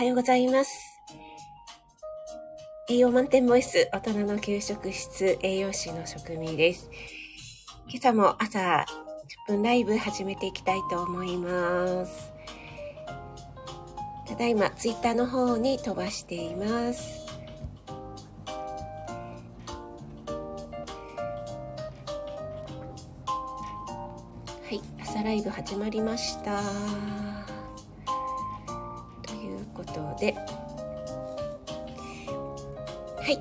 はようございます。栄養満点ボイス、大人の給食室、栄養士の職味です。今朝も朝10分ライブ始めていきたいと思います。ただいま、ツイッターの方に飛ばしています。はい、朝ライブ始まりました。で、はい。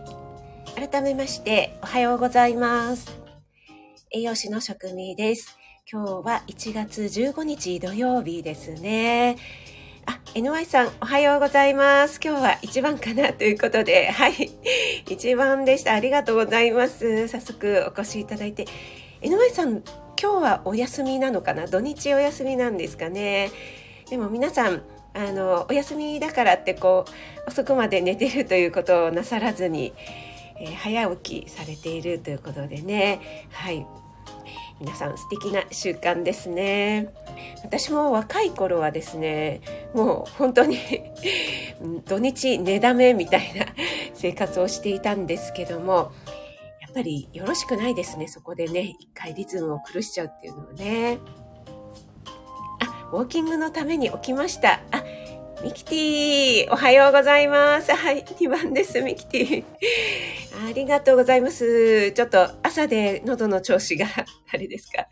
改めまして、おはようございます。栄養士の職味です。今日は1月15日土曜日ですね。あ、NY さん、おはようございます。今日は1番かなということで、はい。1番でした。ありがとうございます。早速お越しいただいて。NY さん、今日はお休みなのかな？土日お休みなんですかね？でも皆さん、あのお休みだからってこう遅くまで寝てるということをなさらずに、えー、早起きされているということでね。はい。皆さん素敵な習慣ですね。私も若い頃はですねもう本当に 土日寝だめみたいな 生活をしていたんですけどもやっぱりよろしくないですねそこでね。一回リズムを狂しちゃうっていうのはね。ウォーキングのために起きました。あ、ミキティおはようございます。はい、2番です、ミキティ。ありがとうございます。ちょっと朝で喉の調子が、あれですか。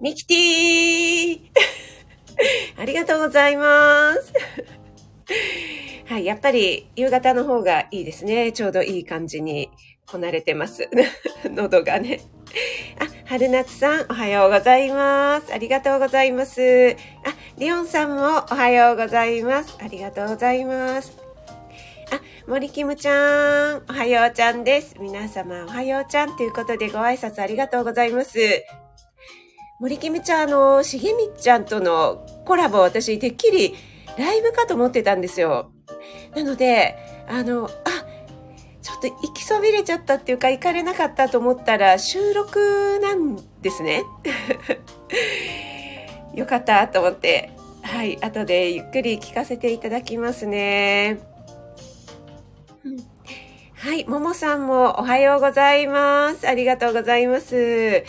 ミキティありがとうございます。はい、やっぱり夕方の方がいいですね。ちょうどいい感じにこなれてます。喉がね。あ、春夏さん、おはようございます。ありがとうございます。あ、リオンさんもおはようございます。ありがとうございます。あ、森キムちゃん、おはようちゃんです。皆様、おはようちゃんということでご挨拶ありがとうございます。森キムちゃん、あの、しげみちゃんとのコラボ、私、てっきりライブかと思ってたんですよ。なので、あの、ちょっと行きそびれちゃったっていうか行かれなかったと思ったら収録なんですね。よかったと思って、はい、後でゆっくり聞かせていただきますね。はい、ももさんもおはようございます。ありがとうございます。え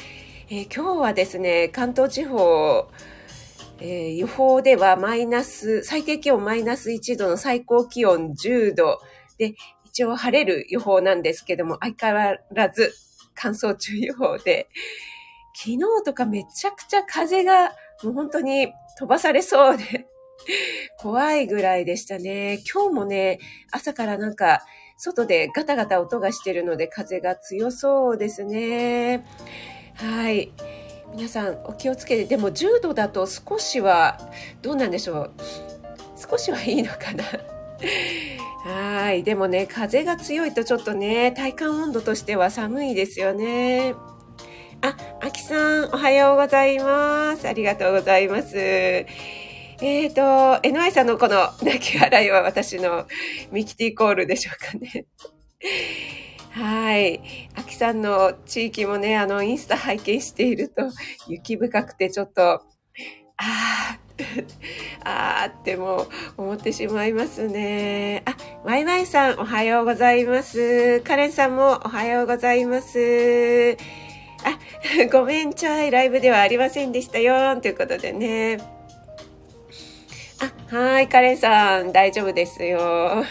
ー、今日はですね、関東地方、えー、予報ではマイナス、最低気温マイナス1度の最高気温10度で、一応晴れる予報なんですけども、相変わらず乾燥注意報で、昨日とかめちゃくちゃ風がもう本当に飛ばされそうで怖いぐらいでしたね。今日もね、朝からなんか、外でガタガタ音がしてるので風が強そうですね。はい。皆さんお気をつけて、でも10度だと少しは、どうなんでしょう。少しはいいのかな。はい。でもね、風が強いとちょっとね、体感温度としては寒いですよね。あ、あきさん、おはようございます。ありがとうございます。えっ、ー、と、NY さんのこの泣き笑いは私のミキティコールでしょうかね。はい。あきさんの地域もね、あの、インスタ拝見していると、雪深くてちょっと、ああ、あーっても思ってしまいますね。あ、ワイワイさんおはようございます。カレンさんもおはようございます。あ、ごめんちゃい、ライブではありませんでしたよ、ということでね。あ、はい、カレンさん、大丈夫ですよ。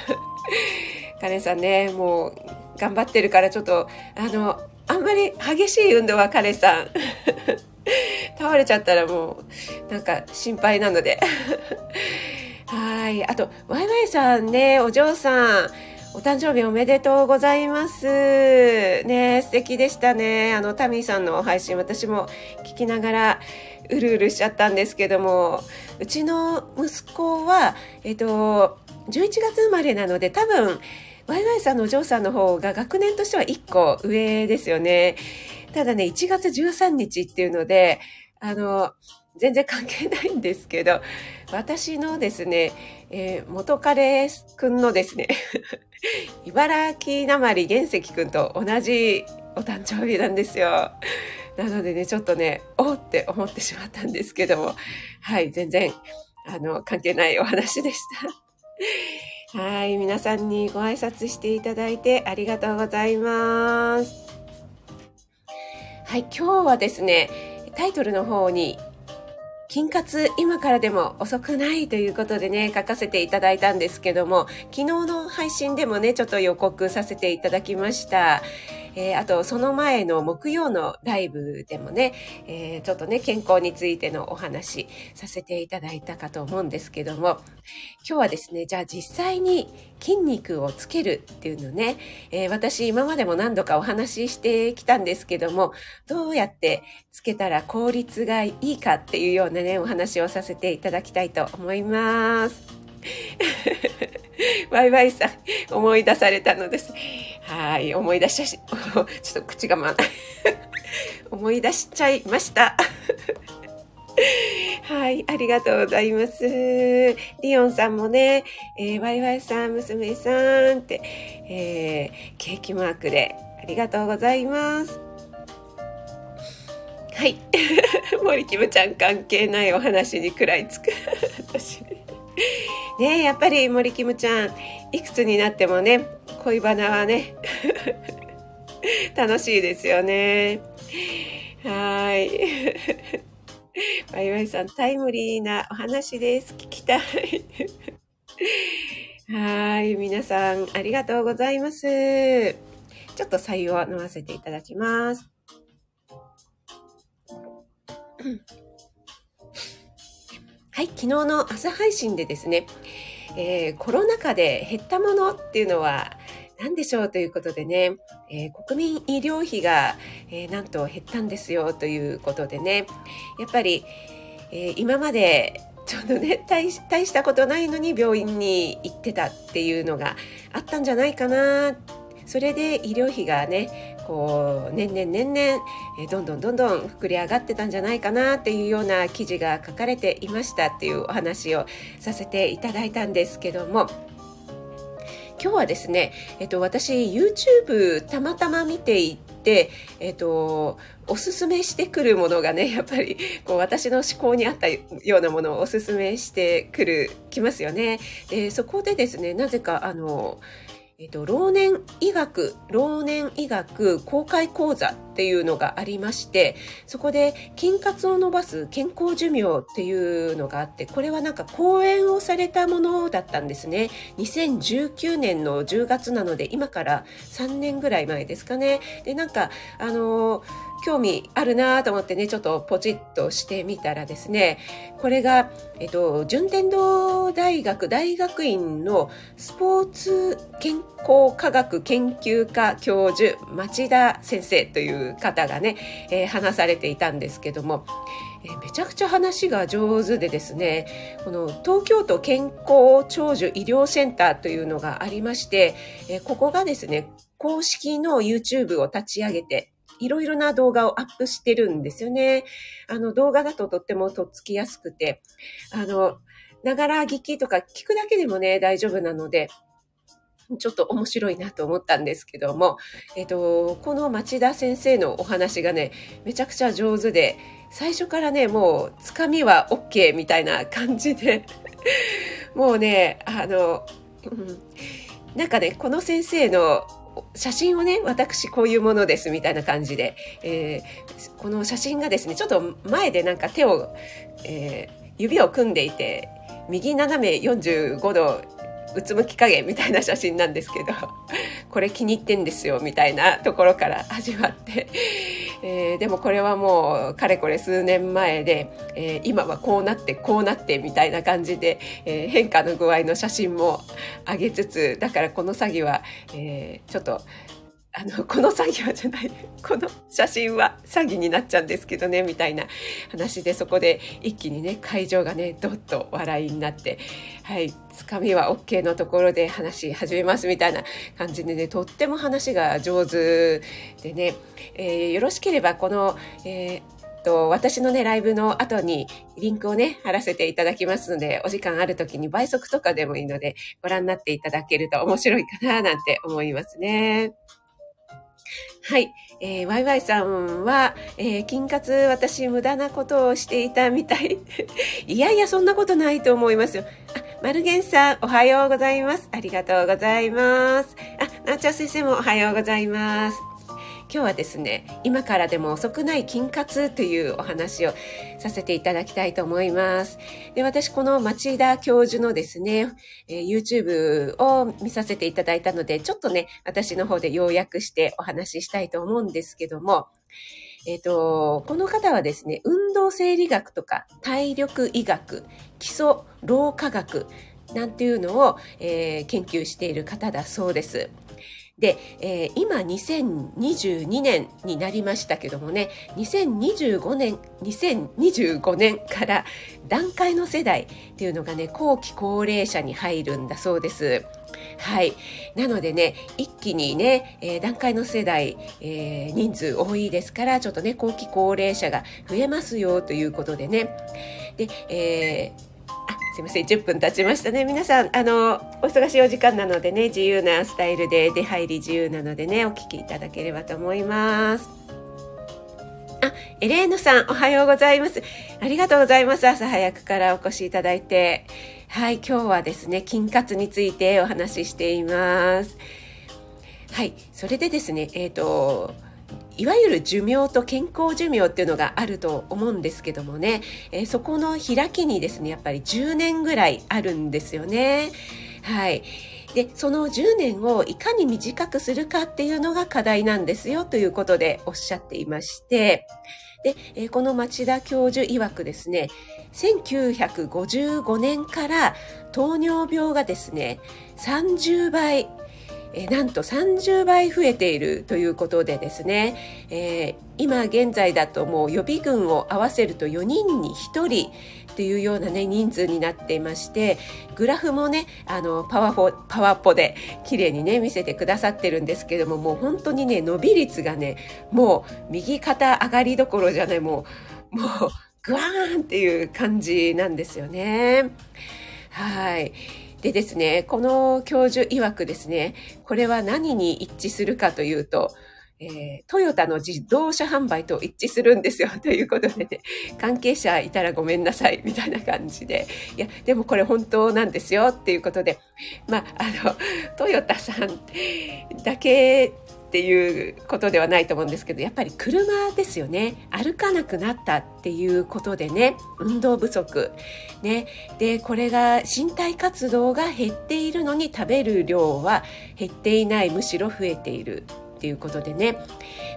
カレンさんね、もう、頑張ってるから、ちょっと、あの、あんまり激しい運動はカレンさん。倒れちゃったらもう、なんか心配なので。はい。あと、ワイワイさんね、お嬢さん、お誕生日おめでとうございます。ね、素敵でしたね。あの、タミーさんの配信、私も聞きながら、うるうるしちゃったんですけども、うちの息子は、えっと、11月生まれなので、多分、ワイワイさんのお嬢さんの方が学年としては1個上ですよね。ただね、1月13日っていうので、あの、全然関係ないんですけど、私のですね、えー、元彼くんのですね、茨城なまり原石くんと同じお誕生日なんですよ。なのでね、ちょっとね、おって思ってしまったんですけども、はい、全然、あの、関係ないお話でした。はい、皆さんにご挨拶していただいてありがとうございます。はい、今日はですね、タイトルの方に金活今からでも遅くないということでね、書かせていただいたんですけども、昨日の配信でもね、ちょっと予告させていただきました。えー、あと、その前の木曜のライブでもね、えー、ちょっとね、健康についてのお話させていただいたかと思うんですけども、今日はですね、じゃあ実際に筋肉をつけるっていうのね、えー、私今までも何度かお話ししてきたんですけども、どうやってつけたら効率がいいかっていうようなね、お話をさせていただきたいと思います。ワイワイさん、思い出されたのです。はい、思い出しちゃし、ちょっと口がまない。思い出しちゃいました。はい、ありがとうございます。リオンさんもね、えー、ワイワイさん、娘さんって、えー、ケーキマークでありがとうございます。はい。森キムちゃん関係ないお話に食らいつく。私。ねやっぱり森キムちゃん、いくつになってもね、恋バナはね、楽しいですよね。はい。ワイワイさん、タイムリーなお話です。聞きたい。はい。皆さん、ありがとうございます。ちょっと採用を飲ませていただきます。はい。昨日の朝配信でですね、えー、コロナ禍で減ったものっていうのは何でしょうということでね、えー、国民医療費が、えー、なんと減ったんですよということでね、やっぱり、え今までちょっとね大したことないのに病院に行ってたっていうのがあったんじゃないかなそれで医療費がねこう年々年々、えどんどんどんどん膨れ上がってたんじゃないかなっていうような記事が書かれていましたっていうお話をさせていただいたんですけども今日はですね、えっと、私 YouTube たまたま見ていて、えっと、おすすめしてくるものがね、やっぱり、こう、私の思考に合ったようなものをおすすめしてくる、きますよね。で、そこでですね、なぜか、あの、えっと、老年医学、老年医学公開講座っていうのがありまして、そこで筋活を伸ばす健康寿命っていうのがあって、これはなんか講演をされたものだったんですね。2019年の10月なので、今から3年ぐらい前ですかね。で、なんか、あのー興味あるなと思ってね、ちょっとポチッとしてみたらですね、これが、えっと、順天堂大学大学院のスポーツ健康科学研究科教授、町田先生という方がね、えー、話されていたんですけども、えー、めちゃくちゃ話が上手でですね、この東京都健康長寿医療センターというのがありまして、えー、ここがですね、公式の YouTube を立ち上げて、いろいろな動画をアップしてるんですよね。あの動画だととってもとっつきやすくて、あの、ながら聞きとか聞くだけでもね、大丈夫なので、ちょっと面白いなと思ったんですけども、えっと、この町田先生のお話がね、めちゃくちゃ上手で、最初からね、もう、つかみは OK みたいな感じで、もうね、あの、なんかね、この先生の写真をね、私こういうものですみたいな感じで、えー、この写真がですね、ちょっと前でなんか手を、えー、指を組んでいて、右斜め45度うつむき加減みたいな写真なんですけど、これ気に入ってんですよみたいなところから始まって、えー、でもこれはもうかれこれ数年前で、えー、今はこうなってこうなってみたいな感じで、えー、変化の具合の写真も上げつつ、だからこの詐欺は、えちょっとあの、この作業じゃない、この写真は詐欺になっちゃうんですけどね、みたいな話で、そこで一気にね、会場がね、どっと笑いになって、はい、つかみは OK のところで話し始めますみたいな感じでね、とっても話が上手でね、えー、よろしければこの、えーと、私のね、ライブの後にリンクをね、貼らせていただきますので、お時間ある時に倍速とかでもいいので、ご覧になっていただけると面白いかな、なんて思いますね。はい。えー、ワイワイさんは、えー、金活私無駄なことをしていたみたい。いやいや、そんなことないと思いますよ。あ、マルゲンさん、おはようございます。ありがとうございます。あ、なおちゃん先生もおはようございます。今日はですね、今からでも遅くない金活というお話をさせていただきたいと思います。で、私この町田教授のですね、えー、YouTube を見させていただいたので、ちょっとね、私の方で要約してお話ししたいと思うんですけども、えっ、ー、と、この方はですね、運動生理学とか体力医学、基礎老化学なんていうのを、えー、研究している方だそうです。で、えー、今2022年になりましたけどもね、2025年、2025年から段階の世代っていうのがね、後期高齢者に入るんだそうです。はい。なのでね、一気にね、えー、段階の世代、えー、人数多いですから、ちょっとね、後期高齢者が増えますよということでね。で、えーすいません、10分経ちましたね。皆さん、あの、お忙しいお時間なのでね、自由なスタイルで出入り自由なのでね、お聞きいただければと思います。あ、エレーヌさん、おはようございます。ありがとうございます。朝早くからお越しいただいて。はい、今日はですね、金活についてお話ししています。はい、それでですね、えっ、ー、と、いわゆる寿命と健康寿命っていうのがあると思うんですけどもね、えー、そこの開きにですね、やっぱり10年ぐらいあるんですよね。はい。で、その10年をいかに短くするかっていうのが課題なんですよということでおっしゃっていまして、で、え、この町田教授曰くですね、1955年から糖尿病がですね、30倍えー、なんと30倍増えているということでですね、えー、今現在だともう予備軍を合わせると4人に1人というようなね、人数になっていまして、グラフもね、あの、パワポ、パワポで綺麗にね、見せてくださってるんですけども、もう本当にね、伸び率がね、もう右肩上がりどころじゃない、もう、もう、グワーンっていう感じなんですよね。はい。でですね、この教授曰くですね、これは何に一致するかというと、えー、トヨタの自動車販売と一致するんですよ。ということでね、関係者いたらごめんなさい、みたいな感じで。いや、でもこれ本当なんですよ、っていうことで。まあ、あの、トヨタさんだけっていうことではないと思うんですけどやっぱり車ですよね。歩かなくなったっていうことでね運動不足。ね。でこれが身体活動が減っているのに食べる量は減っていないむしろ増えているっていうことでね。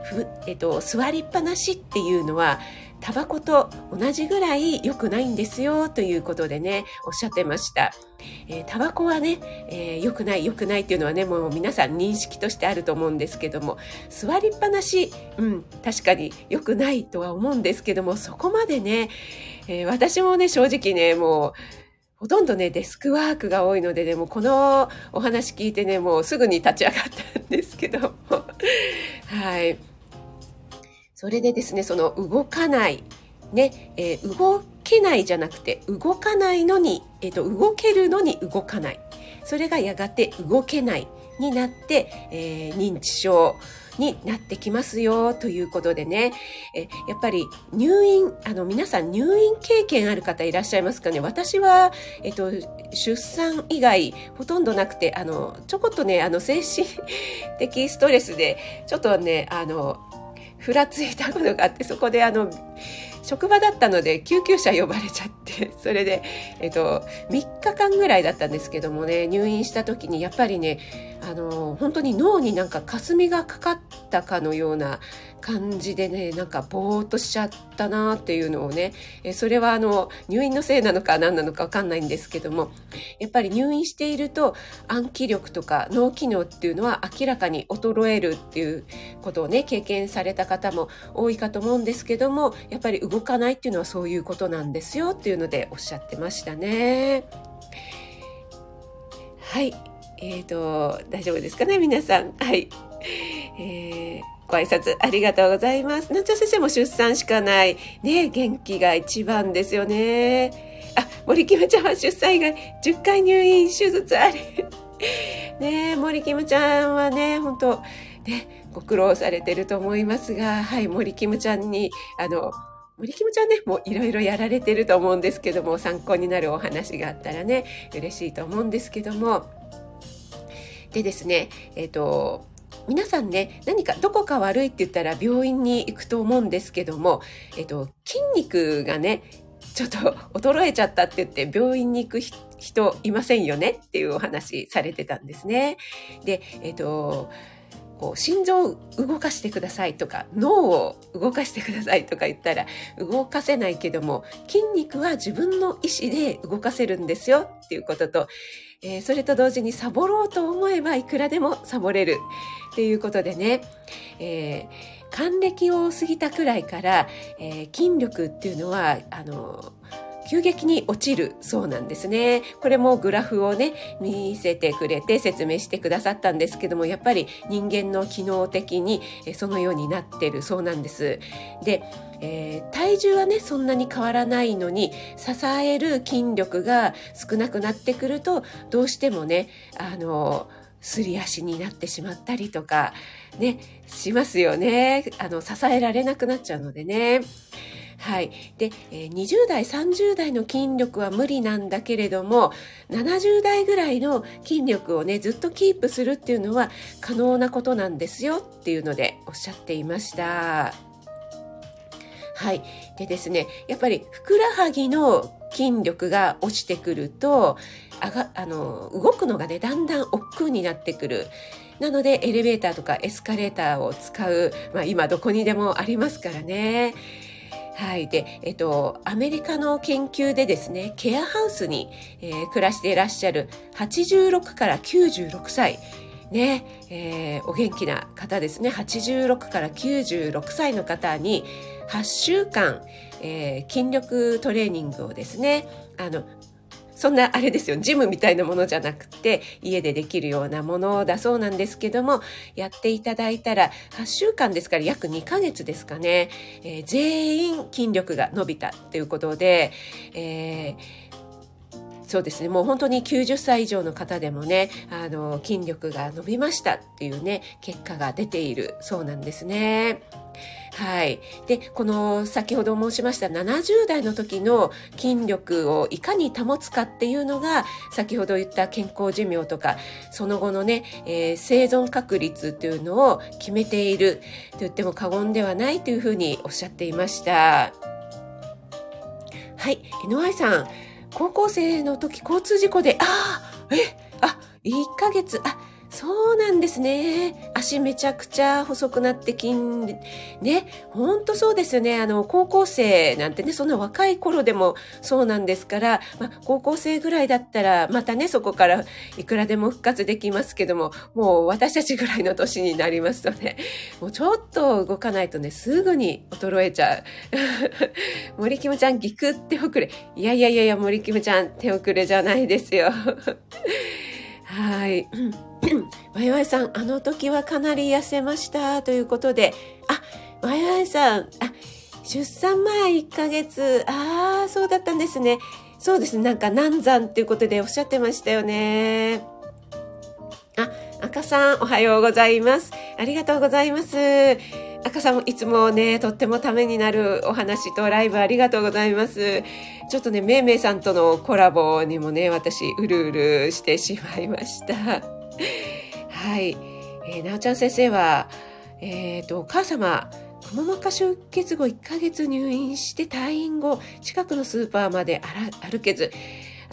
ふえっと、座りっぱなしっていうのはタバコと同じぐらい良くないんですよということでね、おっしゃってました。え、タバコはね、えー、良くない良くないっていうのはね、もう皆さん認識としてあると思うんですけども、座りっぱなし、うん、確かに良くないとは思うんですけども、そこまでね、えー、私もね、正直ね、もう、ほとんどね、デスクワークが多いのでね、もこのお話聞いてね、もうすぐに立ち上がったんですけども、はい。それでですね、その動かない、ね、えー、動けないじゃなくて、動かないのに、えっ、ー、と、動けるのに動かない。それがやがて動けないになって、えー、認知症になってきますよということでね、えやっぱり入院、あの皆さん入院経験ある方いらっしゃいますかね私は、えっと、出産以外ほとんどなくて、あの、ちょこっとね、あの精神的ストレスで、ちょっとね、あの、ふらついたことがあってそこであの職場だったので救急車呼ばれちゃって それで、えっと、3日間ぐらいだったんですけどもね入院した時にやっぱりねあの本当に脳になんか霞がかかったかのような感じでねなんかぼーっとしちゃったなっていうのをねえそれはあの入院のせいなのか何なのか分かんないんですけどもやっぱり入院していると暗記力とか脳機能っていうのは明らかに衰えるっていうことをね経験された方も多いかと思うんですけどもやっぱり動かないっていうのはそういうことなんですよっていうのでおっしゃってましたね。はい。えっ、ー、と、大丈夫ですかね、皆さん。はい。えー、ご挨拶ありがとうございます。夏先生も出産しかない。ね、元気が一番ですよね。あ、森キムちゃんは出産以外10回入院手術あり。ね森キムちゃんはね、本当ね、ご苦労されてると思いますが、はい、森キムちゃんに、あの、森キムちゃんね、もういろいろやられてると思うんですけども、参考になるお話があったらね、嬉しいと思うんですけども。でですね、えっ、ー、と、皆さんね、何かどこか悪いって言ったら病院に行くと思うんですけども、え、ー、と、筋肉がね、ちょっと 衰えちゃったって言って病院に行く人いませんよねっていうお話されてたんですね。で、え、ー、と、こう心臓を動かしてくださいとか脳を動かしてくださいとか言ったら動かせないけども筋肉は自分の意思で動かせるんですよっていうことと、えー、それと同時にサボろうと思えばいくらでもサボれるっていうことでね、えー、還暦を過ぎたくらいから、えー、筋力っていうのはあの急激に落ちるそうなんですね。これもグラフをね、見せてくれて説明してくださったんですけども、やっぱり人間の機能的にそのようになってるそうなんです。で、えー、体重はね、そんなに変わらないのに、支える筋力が少なくなってくると、どうしてもね、あの、すり足になってしまったりとか、ね、しますよね。あの、支えられなくなっちゃうのでね。はい。で、20代、30代の筋力は無理なんだけれども、70代ぐらいの筋力をね、ずっとキープするっていうのは可能なことなんですよっていうのでおっしゃっていました。はい。でですね、やっぱりふくらはぎの筋力が落ちてくると、あが、あの、動くのがね、だんだん億劫になってくる。なので、エレベーターとかエスカレーターを使う、まあ今どこにでもありますからね。はい。で、えっと、アメリカの研究でですね、ケアハウスに、えー、暮らしていらっしゃる86から96歳、ね、えー、お元気な方ですね、86から96歳の方に8週間、えー、筋力トレーニングをですね、あの、そんなあれですよ、ジムみたいなものじゃなくて、家でできるようなものだそうなんですけども、やっていただいたら、8週間ですから約2ヶ月ですかね、えー、全員筋力が伸びたっていうことで、えーそうですね。もう本当に90歳以上の方でもね、あの、筋力が伸びましたっていうね、結果が出ているそうなんですね。はい。で、この先ほど申しました70代の時の筋力をいかに保つかっていうのが、先ほど言った健康寿命とか、その後のね、えー、生存確率っていうのを決めていると言っても過言ではないというふうにおっしゃっていました。はい。NY さん、高校生の時交通事故で、ああ、え、あ、1ヶ月、あ、そうなんですね。足めちゃくちゃ細くなって筋、ね、ほんとそうですよね。あの、高校生なんてね、そんな若い頃でもそうなんですから、まあ、高校生ぐらいだったら、またね、そこからいくらでも復活できますけども、もう私たちぐらいの年になりますとね、もうちょっと動かないとね、すぐに衰えちゃう。森キムちゃん、ギクって遅れ。いやいやいやいや、森キムちゃん、手遅れじゃないですよ。はい。わいわいさん、あの時はかなり痩せましたということで、あ、わいわいさん、あ、出産前1ヶ月、ああ、そうだったんですね。そうですね、なんか難産っていうことでおっしゃってましたよね。あ、赤さん、おはようございます。ありがとうございます。赤さんもいつもね、とってもためになるお話とライブありがとうございます。ちょっとね、めいめいさんとのコラボにもね、私、うるうるしてしまいました。はい。えー、なおちゃん先生は、えっ、ー、と、お母様、くも膜下出血後1ヶ月入院して退院後、近くのスーパーまで歩けず、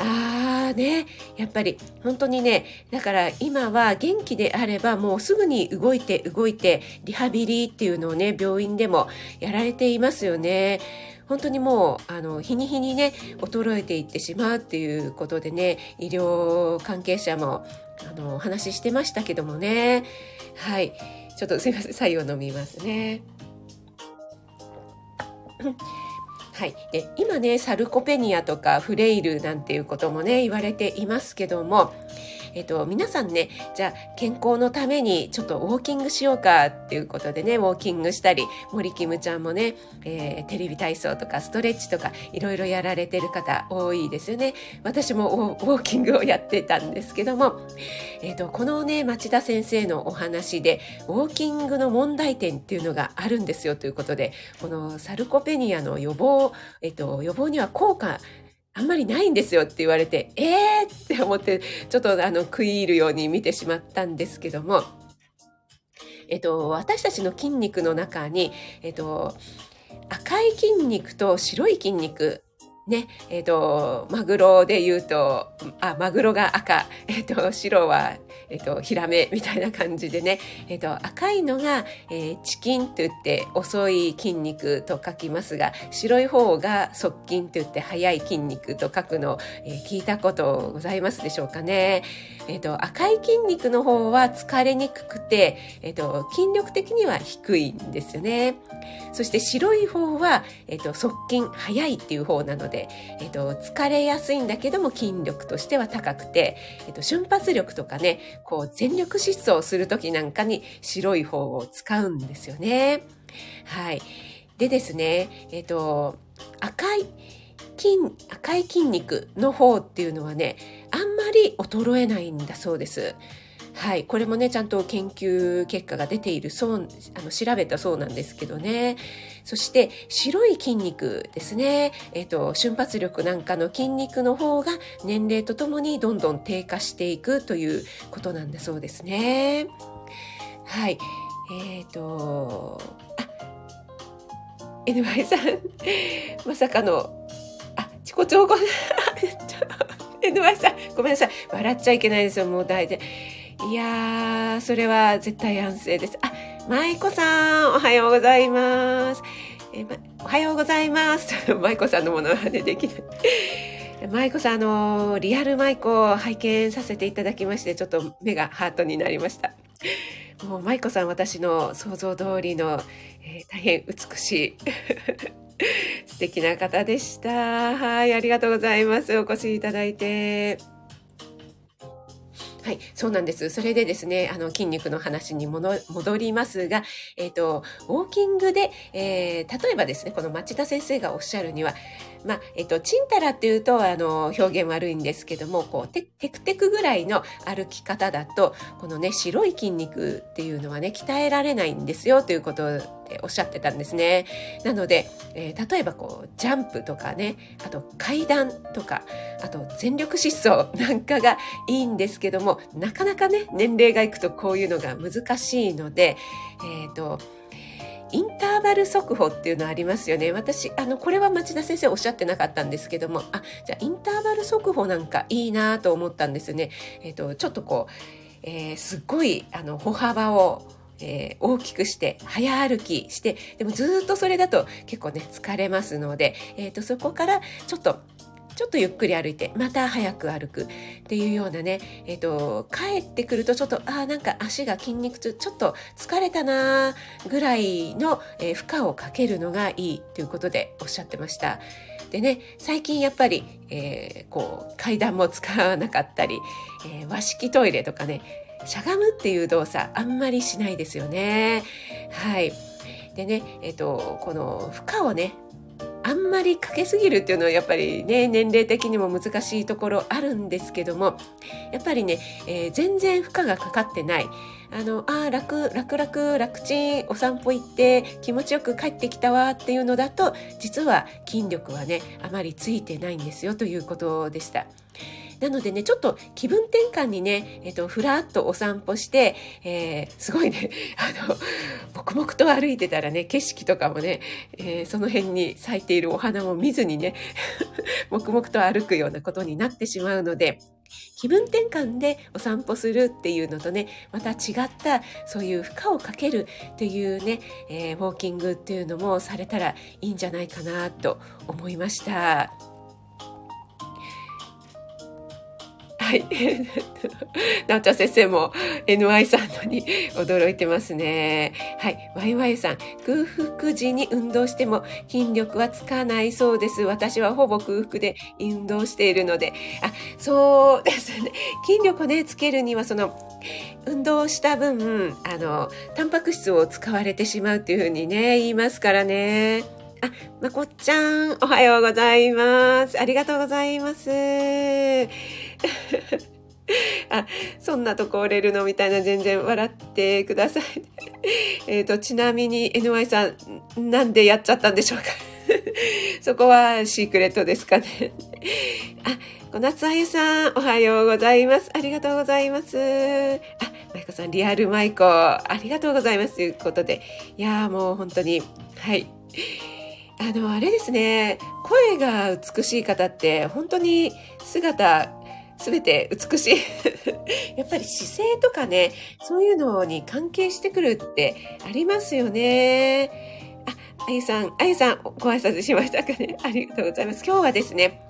ああね、やっぱり本当にね、だから今は元気であればもうすぐに動いて動いてリハビリっていうのをね、病院でもやられていますよね。本当にもう、あの、日に日にね、衰えていってしまうっていうことでね、医療関係者も、あの、お話ししてましたけどもね。はい。ちょっとすいません、左右飲みますね。はい。で、今ね、サルコペニアとかフレイルなんていうこともね、言われていますけども、えっと、皆さんね、じゃあ健康のためにちょっとウォーキングしようかっていうことでね、ウォーキングしたり、森キムちゃんもね、えー、テレビ体操とかストレッチとかいろいろやられてる方多いですよね。私もウォーキングをやってたんですけども、えっと、このね、町田先生のお話で、ウォーキングの問題点っていうのがあるんですよということで、このサルコペニアの予防、えっと、予防には効果あんまりないんですよって言われて、えーって思って、ちょっとあの、食い入るように見てしまったんですけども、えっと、私たちの筋肉の中に、えっと、赤い筋肉と白い筋肉ね、えっ、ー、と、マグロで言うと、あ、マグロが赤、えっ、ー、と、白は、えっ、と、ヒラメみたいな感じでね、えっ、と、赤いのが、えチキンと言って遅い筋肉と書きますが、白い方が側筋と言って速い筋肉と書くのを、え聞いたことございますでしょうかね。えっ、と、赤い筋肉の方は疲れにくくて、えっ、と、筋力的には低いんですよね。そして白い方は、えっ、と、側筋、速いっていう方なので、えっと、疲れやすいんだけども筋力としては高くて、えっと、瞬発力とかね、こう全力疾走するときなんかに白い方を使うんですよね。はい。でですね、えっと、赤い筋、赤い筋肉の方っていうのはね、あんまり衰えないんだそうです。はい、これもねちゃんと研究結果が出ているそうあの調べたそうなんですけどねそして白い筋肉ですね、えっ、ー、と瞬発力なんかの筋肉の方が年齢とともにどんどん低下していくということなんだそうですね。はい。えっ、ー、とあ NY さん。まさかのあ自己調合 NY さん。ごめんなさい。笑っちゃいけないですよ。もう大体いやー、それは絶対安静です。あ、舞子さん、おはようございます。えま、おはようございます。舞子さんのものはね、できない。舞子さん、あの、リアル舞子を拝見させていただきまして、ちょっと目がハートになりました。もう舞子さん、私の想像通りの、えー、大変美しい 素敵な方でした。はい、ありがとうございます。お越しいただいて。はい、そうなんです。それでですね、あの、筋肉の話に戻りますが、えっ、ー、と、ウォーキングで、えー、例えばですね、この町田先生がおっしゃるには、まあ、えっ、と、チンタラっていうと、あの、表現悪いんですけども、こう、テクテクぐらいの歩き方だと、このね、白い筋肉っていうのはね、鍛えられないんですよ、ということでおっしゃってたんですね。なので、えー、例えばこう、ジャンプとかね、あと階段とか、あと全力疾走 なんかがいいんですけども、なかなかね、年齢がいくとこういうのが難しいので、えっ、ー、と、インターバル速歩っていうのありますよね。私、あの、これは町田先生おっしゃってなかったんですけども、あ、じゃあインターバル速歩なんかいいなと思ったんですよね。えっ、ー、と、ちょっとこう、えー、すっごい、あの、歩幅を、えー、大きくして早歩きしてでもずっとそれだと結構ね疲れますので、えーとそこからちょっとちょっとゆっくり歩いて、また早く歩くっていうようなね、え、ー、と、帰ってくるとちょっと、ああ、なんか足が筋肉痛、ちょっと疲れたなぐらいの、えー、負荷をかけるのがいいということでおっしゃってました。でね、最近やっぱり、えー、こう、階段も使わなかったり、えー和式トイレとかね、しゃがむっていう動作あんまりしないですよね。はい。でね、えっ、と、この負荷をね、あんまりかけすぎるっていうのはやっぱりね年齢的にも難しいところあるんですけどもやっぱりね、えー、全然負荷がかかってないあのあ楽楽楽楽ちんお散歩行って気持ちよく帰ってきたわっていうのだと実は筋力はねあまりついてないんですよということでした。なのでね、ちょっと気分転換にね、えっと、ふらっとお散歩して、えー、すごいね、あの、黙々と歩いてたらね、景色とかもね、えー、その辺に咲いているお花も見ずにね、黙々と歩くようなことになってしまうので、気分転換でお散歩するっていうのとね、また違ったそういう負荷をかけるっていうね、えー、ウォーキングっていうのもされたらいいんじゃないかなと思いました。はい。なおちゃん先生も NY さんのに驚いてますね。はい。ワイワイさん、空腹時に運動しても筋力はつかないそうです。私はほぼ空腹で運動しているので。あ、そうですね。筋力をね、つけるにはその、運動した分、あの、タンパク質を使われてしまうっていうふうにね、言いますからね。あ、まこっちゃん、おはようございます。ありがとうございます。あ、そんなとこ折れるのみたいな全然笑ってください。えっと、ちなみに NY さん、なんでやっちゃったんでしょうか？そこはシークレットですかね？あ、小夏あゆさん、おはようございます。ありがとうございます。あ、マイコさん、リアルマイコ、ありがとうございます。ということで、いやーもう本当に、はい。あの、あれですね、声が美しい方って本当に姿全て美しい。やっぱり姿勢とかね、そういうのに関係してくるってありますよね。あ、あゆさん、あゆさん、ご挨拶しましたかね。ありがとうございます。今日はですね、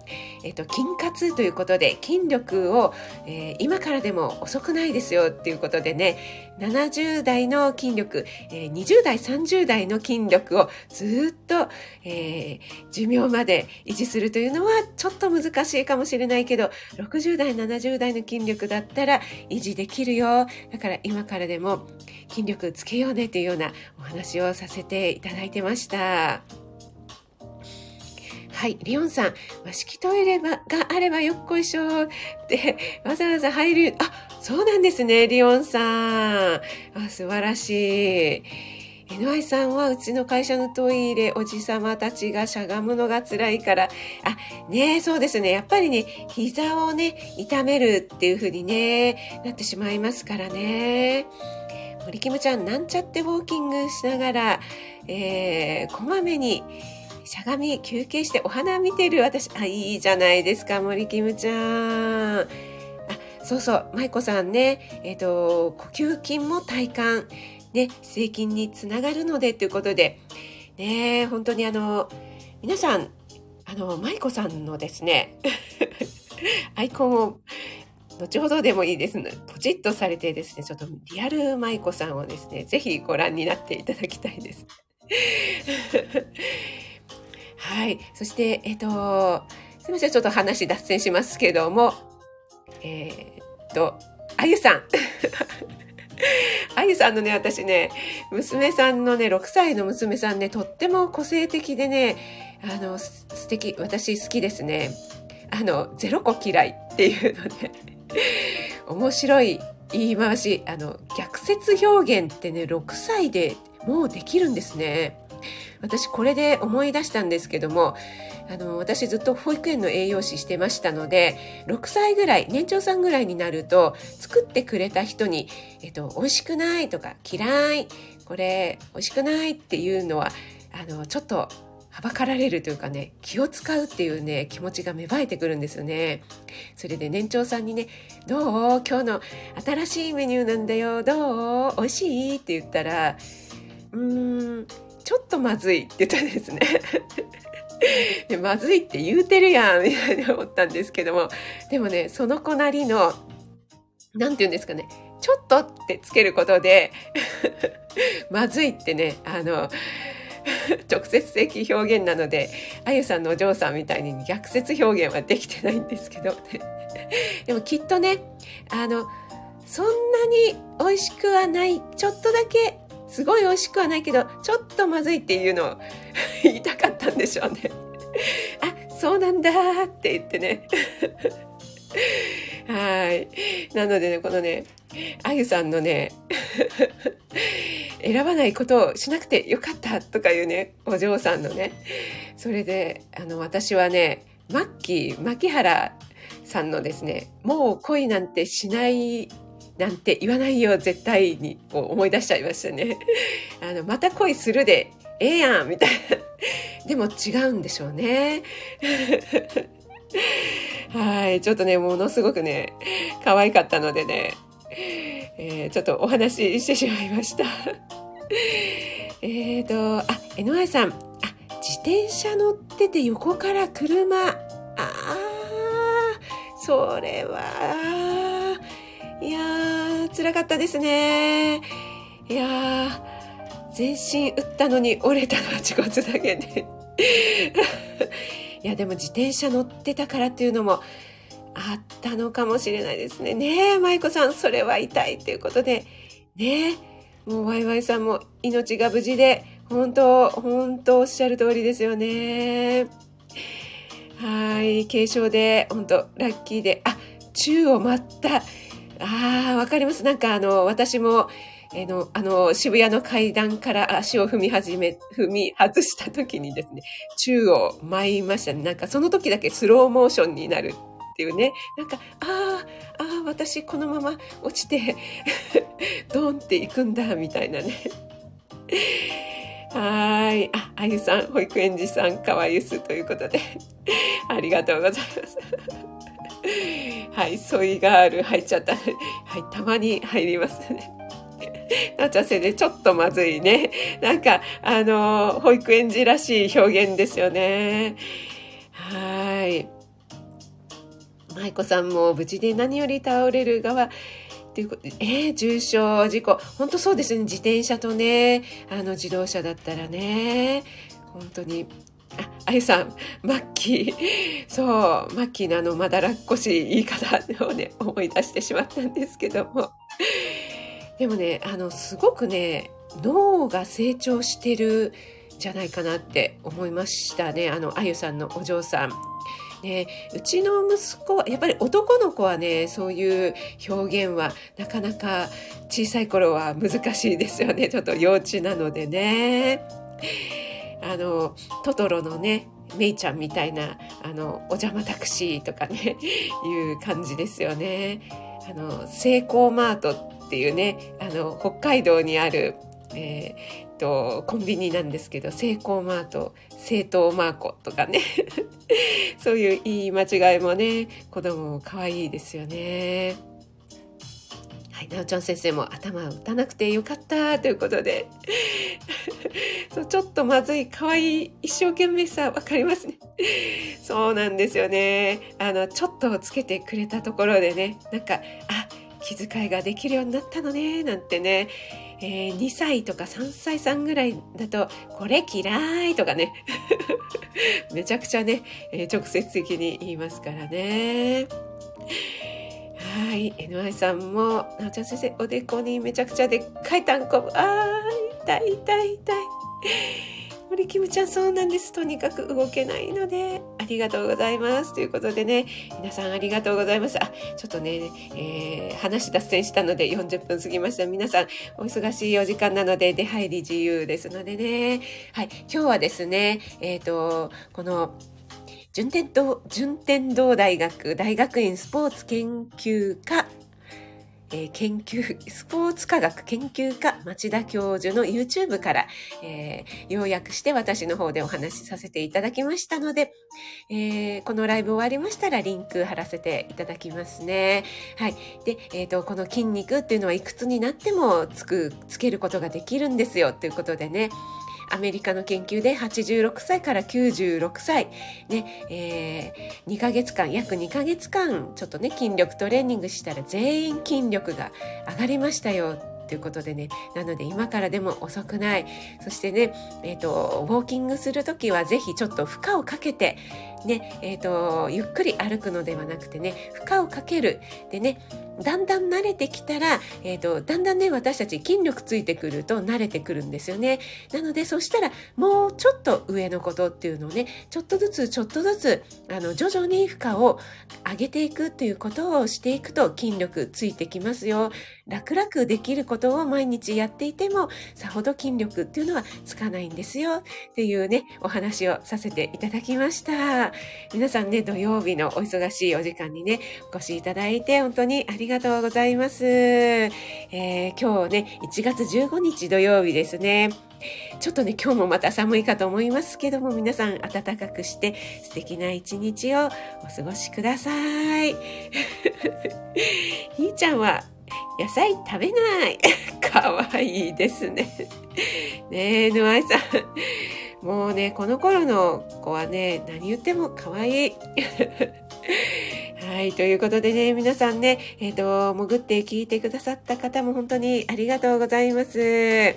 えっ、と、筋活ということで、筋力を、えー、今からでも遅くないですよっていうことでね、70代の筋力、えー、20代、30代の筋力をずっと、えー、寿命まで維持するというのはちょっと難しいかもしれないけど、60代、70代の筋力だったら維持できるよ。だから今からでも筋力つけようねというようなお話をさせていただいてました。はい、リオンさん、和式トイレがあればよっこいしょって、わざわざ入る、あ、そうなんですね、リオンさん。あ素晴らしい。NY さんはうちの会社のトイレ、おじさまたちがしゃがむのが辛いから、あ、ねそうですね。やっぱりね、膝をね、痛めるっていう風にね、なってしまいますからね。森キムちゃん、なんちゃってウォーキングしながら、えー、こまめに、しゃがみ休憩してお花見てる私、あ、いいじゃないですか、森キムちゃん。あ、そうそう、舞子さんね、えっ、ー、と、呼吸筋も体幹、ね、姿勢筋につながるのでということで、ね、本当にあの、皆さん、あの、舞子さんのですね、アイコンを後ほどでもいいですね。ポチッとされてですね、ちょっとリアル舞子さんをですね、ぜひご覧になっていただきたいです。はい。そして、えっ、と、すみません。ちょっと話脱線しますけども、えっ、と、あゆさん。あゆさんのね、私ね、娘さんのね、6歳の娘さんね、とっても個性的でね、あの、素敵、私好きですね。あの、ゼロ個嫌いっていうので、面白い言い回し、あの、逆説表現ってね、6歳でもうできるんですね。私これで思い出したんですけども、あの、私ずっと保育園の栄養士してましたので、6歳ぐらい、年長さんぐらいになると、作ってくれた人に、えっと、美味しくないとか、嫌い、これ、美味しくないっていうのは、あの、ちょっと、はばかられるというかね、気を使うっていうね、気持ちが芽生えてくるんですよね。それで年長さんにね、どう？今日の新しいメニューなんだよ。どう？美味しい？って言ったら、うーん、ちょっとまずいって言ったんですね。でまずいって言うてるやんみたいに思ったんですけども。でもねその子なりの何て言うんですかね。ちょっとってつけることで まずいってねあの 直接的表現なのであゆさんのお嬢さんみたいに逆説表現はできてないんですけど。でもきっとねあのそんなに美味しくはないちょっとだけすごい美味しくはないけど、ちょっとまずいっていうのを 言いたかったんでしょうね。あ、そうなんだって言ってね。はい。なのでね、このね、あゆさんのね、選ばないことをしなくてよかったとかいうね、お嬢さんのね、それで、あの、私はね、マッキー、牧原さんのですね、もう恋なんてしないなんて言わないよ、絶対に、思い出しちゃいましたね。あの、また恋するで、ええやんみたいな。でも違うんでしょうね。はい。ちょっとね、ものすごくね、可愛かったのでね、えー、ちょっとお話ししてしまいました。えっと、あ、NY さん、あ、自転車乗ってて横から車、ああ、それは、いやー、辛かったですね。いやー、全身打ったのに折れたのは恥骨だけで。いや、でも自転車乗ってたからっていうのもあったのかもしれないですね。ねえ、舞子さん、それは痛いっていうことで、ねえ、もうワイワイさんも命が無事で、本当、本当おっしゃる通りですよね。はい、軽症で、本当ラッキーで、あ、宙を舞った。ああ、わかります。なんかあの、私も、えの、あの、渋谷の階段から足を踏み始め、踏み外した時にですね、宙を舞いましたね。なんかその時だけスローモーションになるっていうね。なんか、ああ、ああ、私このまま落ちて ドンっていくんだ、みたいなね。はい。あ、あゆさん、保育園児さん、かわゆすということで、ありがとうございます。はい、ソイガール入っちゃった。はい、たまに入りますね。なっちゃんせでちょっとまずいね。なんか、あの、保育園児らしい表現ですよね。はい。舞子さんも無事で何より倒れる側、ということで、えー、重傷事故。本当そうですね。自転車とね、あの自動車だったらね、本当にあ、ゆさん、マッキー。そう、マッキーのあの、まだらっこしい言い方をね、思い出してしまったんですけども。でもね、あの、すごくね、脳が成長してるじゃないかなって思いましたね。あの、あゆさんのお嬢さん。ね、うちの息子は、やっぱり男の子はね、そういう表現はなかなか小さい頃は難しいですよね。ちょっと幼稚なのでね。あの、トトロのね、メイちゃんみたいな、あの、お邪魔タクシーとかね、いう感じですよね。あの、セイコーマートっていうね、あの、北海道にある、えー、と、コンビニなんですけど、セイコーマート、セイトーマーコとかね。そういう言い間違いもね、子供も可愛いですよね。はい、なおちゃん先生も頭を打たなくてよかったということで。そうちょっとまずい、可愛い、一生懸命さ、わかりますね。そうなんですよね。あの、ちょっとつけてくれたところでね、なんか、あ、気遣いができるようになったのね、なんてね、えー、2歳とか3歳さんぐらいだと、これ嫌いとかね、めちゃくちゃね、えー、直接的に言いますからね。はい、NY さんも、なおちゃん先生、おでこにめちゃくちゃでっかいたんこぶ、あー、痛い痛い痛い。森キムちゃんそうなんです。とにかく動けないので、ありがとうございます。ということでね、皆さんありがとうございます。あ、ちょっとね、えー、話脱線したので40分過ぎました。皆さん、お忙しいお時間なので、出入り自由ですのでね。はい、今日はですね、えっ、ー、と、この、順天堂、順天堂大学大学院スポーツ研究科えー、研究、スポーツ科学研究家町田教授の YouTube から、えー、要約して私の方でお話しさせていただきましたので、えー、このライブ終わりましたらリンク貼らせていただきますね。はい。で、えっ、と、この筋肉っていうのはいくつになってもつく、つけることができるんですよということでね、アメリカの研究で86歳から96歳、ね、えー、2ヶ月間、約2ヶ月間、ちょっとね、筋力トレーニングしたら全員筋力が上がりましたよ。ということでね、なので今からでも遅くない。そしてね、え、ー、と、ウォーキングするときはぜひちょっと負荷をかけて、ね、えっ、ー、と、ゆっくり歩くのではなくてね、負荷をかける。でね、だんだん慣れてきたら、えっ、ー、と、だんだんね、私たち筋力ついてくると慣れてくるんですよね。なので、そしたら、もうちょっと上のことっていうのをね、ちょっとずつ、ちょっとずつ、あの、徐々に負荷を上げていくっていうことをしていくと筋力ついてきますよ。楽々できることを毎日やっていても、さほど筋力っていうのはつかないんですよ。っていうね、お話をさせていただきました。皆さんね、土曜日のお忙しいお時間にね、お越しいただいて本当にありがとうございます。えー、今日ね、1月15日土曜日ですね。ちょっとね、今日もまた寒いかと思いますけども、皆さん暖かくして素敵な一日をお過ごしください。ひーちゃんは野菜食べない。かわいいですね。ねえ、沼井さん。もうね、この頃の子はね、何言っても可愛い。はい。ということでね、皆さんね、えっ、と、潜って聞いてくださった方も本当にありがとうございます。え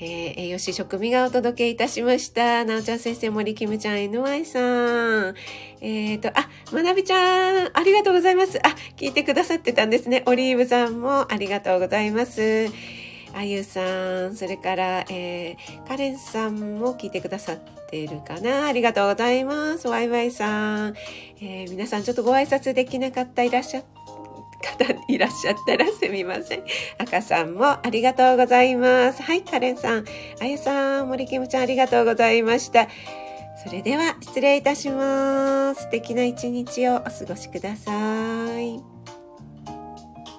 ー、栄養士食味がお届けいたしました。なおちゃん先生、森キムちゃん、NY さん。えっ、と、あ、まなびちゃん、ありがとうございます。あ、聞いてくださってたんですね。オリーブさんもありがとうございます。あゆさん、それから、えー、カレンさんも聞いてくださってるかな。ありがとうございます。ワイワイさん。えー皆さんちょっとご挨拶できなかったいらっしゃ方いらっしゃったらすみません。赤さんもありがとうございます。はい、カレンさん、あゆさん、森キムちゃんありがとうございました。それでは失礼いたします。素敵な一日をお過ごしください。